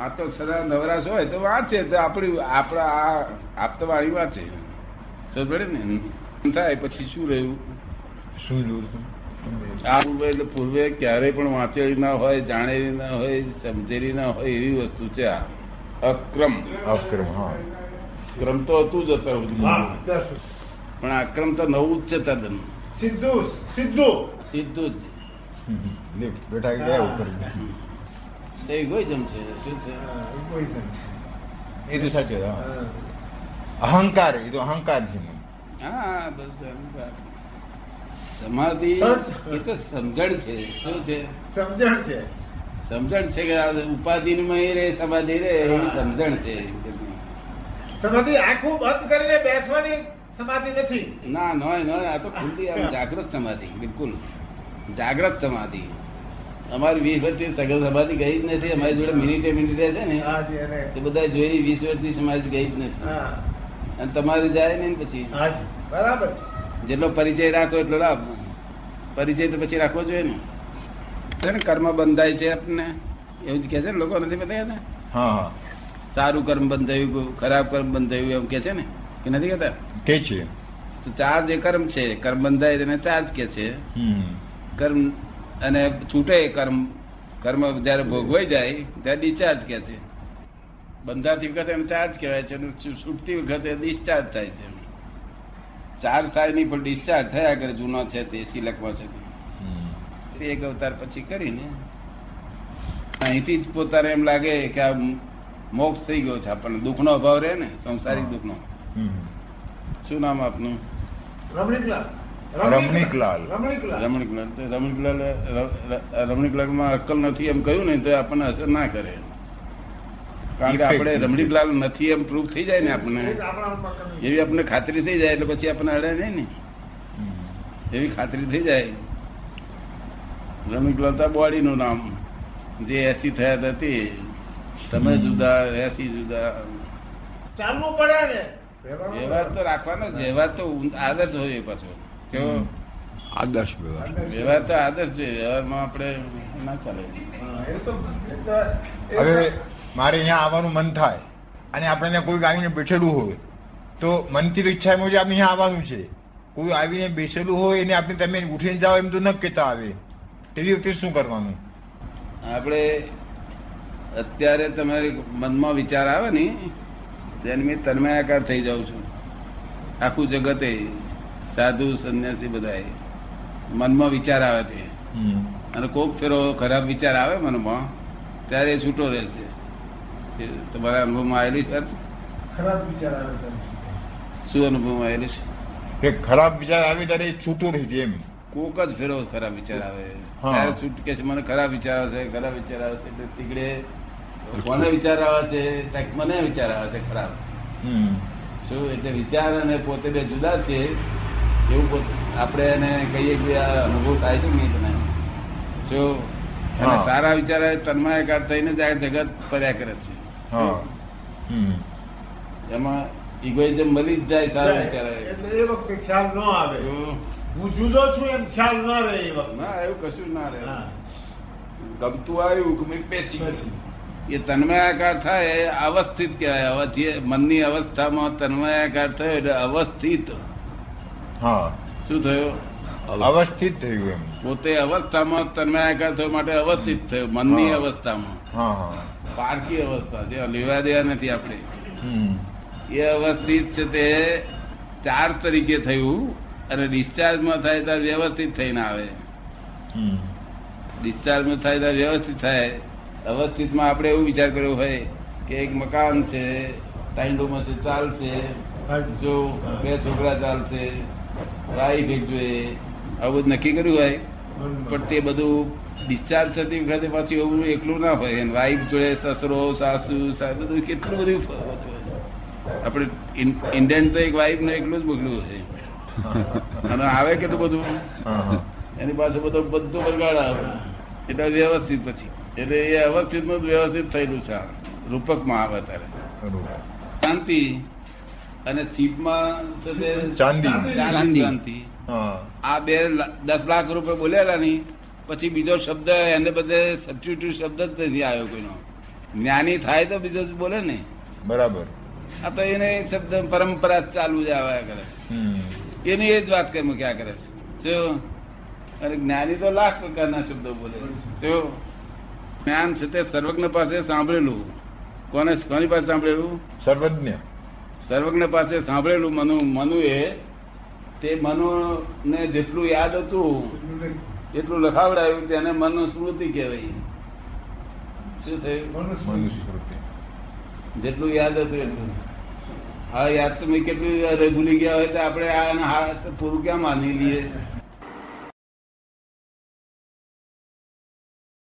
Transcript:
આ તો સદા નવરાશ હોય તો વાંચે તો આપણી આપણા આ આપતવાળી વાંચે સમજ પડે ને થાય પછી શું રહ્યું? શું જોયું આ પૂર્વે એટલે પૂર્વે ક્યારેય પણ વાંચેલી ના હોય જાણેલી ના હોય સમજેલી ના હોય એવી વસ્તુ છે આ. અક્રમ. અક્રમ હા. ક્રમ તો હતું જ અત્યારે પણ અક્રમ તો નવું જ છે તદ્દન. સીધું સીધું સીધું જ. બેઠા ગયા ઉપર ઇગોઇઝમ છે શું છે? એ તો સાચું અહંકાર એ તો અહંકાર છે હા બસ અહંકાર. સમાધિ એ તો સમજણ છે શું છે? સમજણ છે. સમજણ છે કે ઉપાધિ ઉપાધિમાં રે સમાધિ રે એવી સમજણ છે. સમાધિ આખું બંધ કરીને બેસવાની સમાધિ નથી. ના નોય નોય આ તો ખુલ્લી આમ જાગ્રત સમાધિ બિલકુલ. જાગ્રત સમાધિ. અમારી વીસ વર્ષથી સગલ સમાધિ ગઈ જ નથી અમારી જોડે મિનિટે મિનિટે છે ને એ બધા જોઈ વીસ વર્ષથી સમાધિ ગઈ જ નથી. હા. અને તમારી જાય ને પછી? બરાબર જેટલો પરિચય રાખો એટલો લાભ. પરિચય તો પછી રાખવો જોઈએ ને. છે ને કર્મ બંધાય છે આપણને એવું જ કે છે ને લોકો નથી બધા હા હા. સારું કર્મ બંધાયું ખરાબ કર્મ બંધાયું એમ કે છે ને? કે નથી કહેતા? કે છે. તો ચાર જે કર્મ છે કર્મ બંધાય તેને ચાર્જ કે છે. હમ. કર્મ અને છૂટે કર્મ કર્મ જયારે ભોગવાઈ જાય ત્યારે ડિસ્ચાર્જ કે છે બંધાતી વખતે એમ ચાર્જ કહેવાય છે છૂટતી વખતે ડિસ્ચાર્જ થાય છે ચાર્જ થાય નહીં પણ ડિસ્ચાર્જ થયા કરે જૂનો છે તે સિલકમાં છે તે. એક અવતાર પછી કરીને અહીંથી જ પોતાને એમ લાગે કે આ મોક્ષ થઈ ગયો છે આપણને દુઃખનો અભાવ રહે ને સંસારિક હા. દુઃખનો હમ. શું નામ આપનું રમણીકલાલ રમણીકલાલ. રમણીકલાલ. રમણીકલાલ. રમણીકલાલમાં અક્કલ નથી એમ કહ્યું ને તો આપણને અસર ના કરે. કારણ કે આપણે રમણીકલાલ નથી એમ પ્રૂફ થઈ જાય ને આપણને. એવી આપણને ખાતરી થઈ જાય એટલે પછી આપણને અડે નહીં ને. એવી ખાતરી થઈ જાય. રમણીકલાલ તો બોડીનું નામ. જે એસી થયા હતા તે. તમે જુદા એસી જુદા. ચાલવું પડે ને. વ્યવહાર તો રાખવાનો. વ્યવહાર તો આદર્શ હોય એ પાછો. કેવો આદર્શ વ્યવહાર. વ્યવહાર તો આદર્શ છે વ્યવહારમાં આપણે ના ચાલે. હવે મારે અહીંયા આવવાનું મન થાય અને આપણે ત્યાં કોઈ આવીને બેઠેલું હોય તો મનથી તો ઈચ્છા મુજબ આપણે અહીંયા આવવાનું છે. કોઈ આવીને બેસેલું હોય એને આપણે તમે ઉઠીને જાઓ એમ તો ન કહેતા આવે. તેવી વખતે શું કરવાનું? આપણે અત્યારે તમારી મનમાં વિચાર આવે ને તેને મેં તન્મયાકાર થઈ જાઉં છું. આખું જગતે સાધુ સંન્યાસી બધા મનમાં વિચાર આવે તે. અને કોક ફેરો ખરાબ વિચાર આવે મનમાં ત્યારે છૂટો રહેશે એ તમારા અનુભવમાં આવેલી છે? ખરાબ વિચાર આવે શું અનુભવમાં આવેલી છે? કે ખરાબ વિચાર આવે ત્યારે છૂટો રહે છે એમ. કોક જ ફેરો ખરાબ વિચાર આવે. ત્યારે છૂટ કે છે મને ખરાબ વિચાર આવે છે ખરાબ વિચાર આવે છે એટલે તીકડે કોને વિચાર આવે છે? મને વિચાર આવે છે ખરાબ. હમ. શું? એટલે વિચાર અને પોતે બે જુદા છે. એવું આપણે એને કહીએ કે આ અનુભવ થાય છે કે નહીં? તમે જો અને સારા વિચાર તન્માયકાર થઈને જ આ જગત પર્યા કરે છે. એમાં ઇગોઇઝમ મળી જ જાય સારા વિચાર. એટલે એ વખતે ખ્યાલ ન આવે. હું જુદો છું એમ ખ્યાલ ન રહે એ વખતે. ના એવું કશું ના રહે. ગમતું આવ્યું કે મેં પેસી. એ તન્મયાકાર થાય એ અવસ્થિત કહેવાય. હવે જે મનની અવસ્થામાં તન્મયાકાર થયો એટલે અવસ્થિત. હા. શું થયું? અવસ્થિત થયું એમ. પોતે અવસ્થામાં તન્મયાકાર થયો માટે અવસ્થિત થયું મનની અવસ્થામાં. હા હા. પારકી અવસ્થા જે લેવા દેવા નથી આપણે. એ અવસ્થિત છે તે ચાર તરીકે થયું અને ડિસ્ચાર્જમાં થાય ત્યારે વ્યવસ્થિત થઈને આવે. ડિસ્ચાર્જમાં થાય ત્યારે વ્યવસ્થિત થાય. અવસ્થિતમાં આપણે એવું વિચાર કર્યો હોય કે એક મકાન છે ત્રણ રૂમમાં ચાલશે જો બે છોકરા ચાલશે એક જોઈએ. આવું બધું નક્કી કર્યું હોય પણ તે બધું ડિસ્ચાર્જ થતી વખતે પાછું એવું એકલું ના હોય. અને વાઈફ જોડે સસરો સાસુ સા- બધું કેટલું બધું આપણે ઇન્ડિયન તો એક વાઈફ ને એકલું જ મોકલું છે અને આવે કેટલું બધું? એની પાસે બધો બધું બગાડ આવે. એટલે વ્યવસ્થિત પછી. એટલે એ અવસ્થિતનું વ્યવસ્થિત થયેલું છે. રૂપકમાં આવે ત્યારે શાંતિ. અને છીપમાં છે ચાંદી. ચાંદી. આ બે દસ લાખ રૂપિયા બોલેલા નહીં. પછી બીજો શબ્દ એને બધે સબસ્ટિટ્યુટ શબ્દ જ નથી આવ્યો કોઈનો. જ્ઞાની થાય તો બીજો બોલે ને. બરાબર. આ તો એને શબ્દ પરંપરા ચાલુ જ આવ્યા કરે છે. એની એ જ વાત કર્મ ક્યાં કરે છે. જો અને જ્ઞાની તો લાખ પ્રકારના શબ્દો બોલે જો જ્ઞાન છે તે સર્વજ્ઞ પાસે સાંભળેલું. કોને કોની પાસે સાંભળેલું? સર્વજ્ઞ. સર્વજ્ઞ પાસે સાંભળેલું મનુ મનુએ તે મનુ ને જેટલું યાદ હતું એટલું લખાવડાયું તેને મનુ સ્મૃતિ કહેવાય. શું થયું? જેટલું યાદ હતું એટલું. હા યાદ તો મેં કેટલું ભૂલી ગયા હોય તો આપણે આ પૂરું ક્યાં માની લઈએ?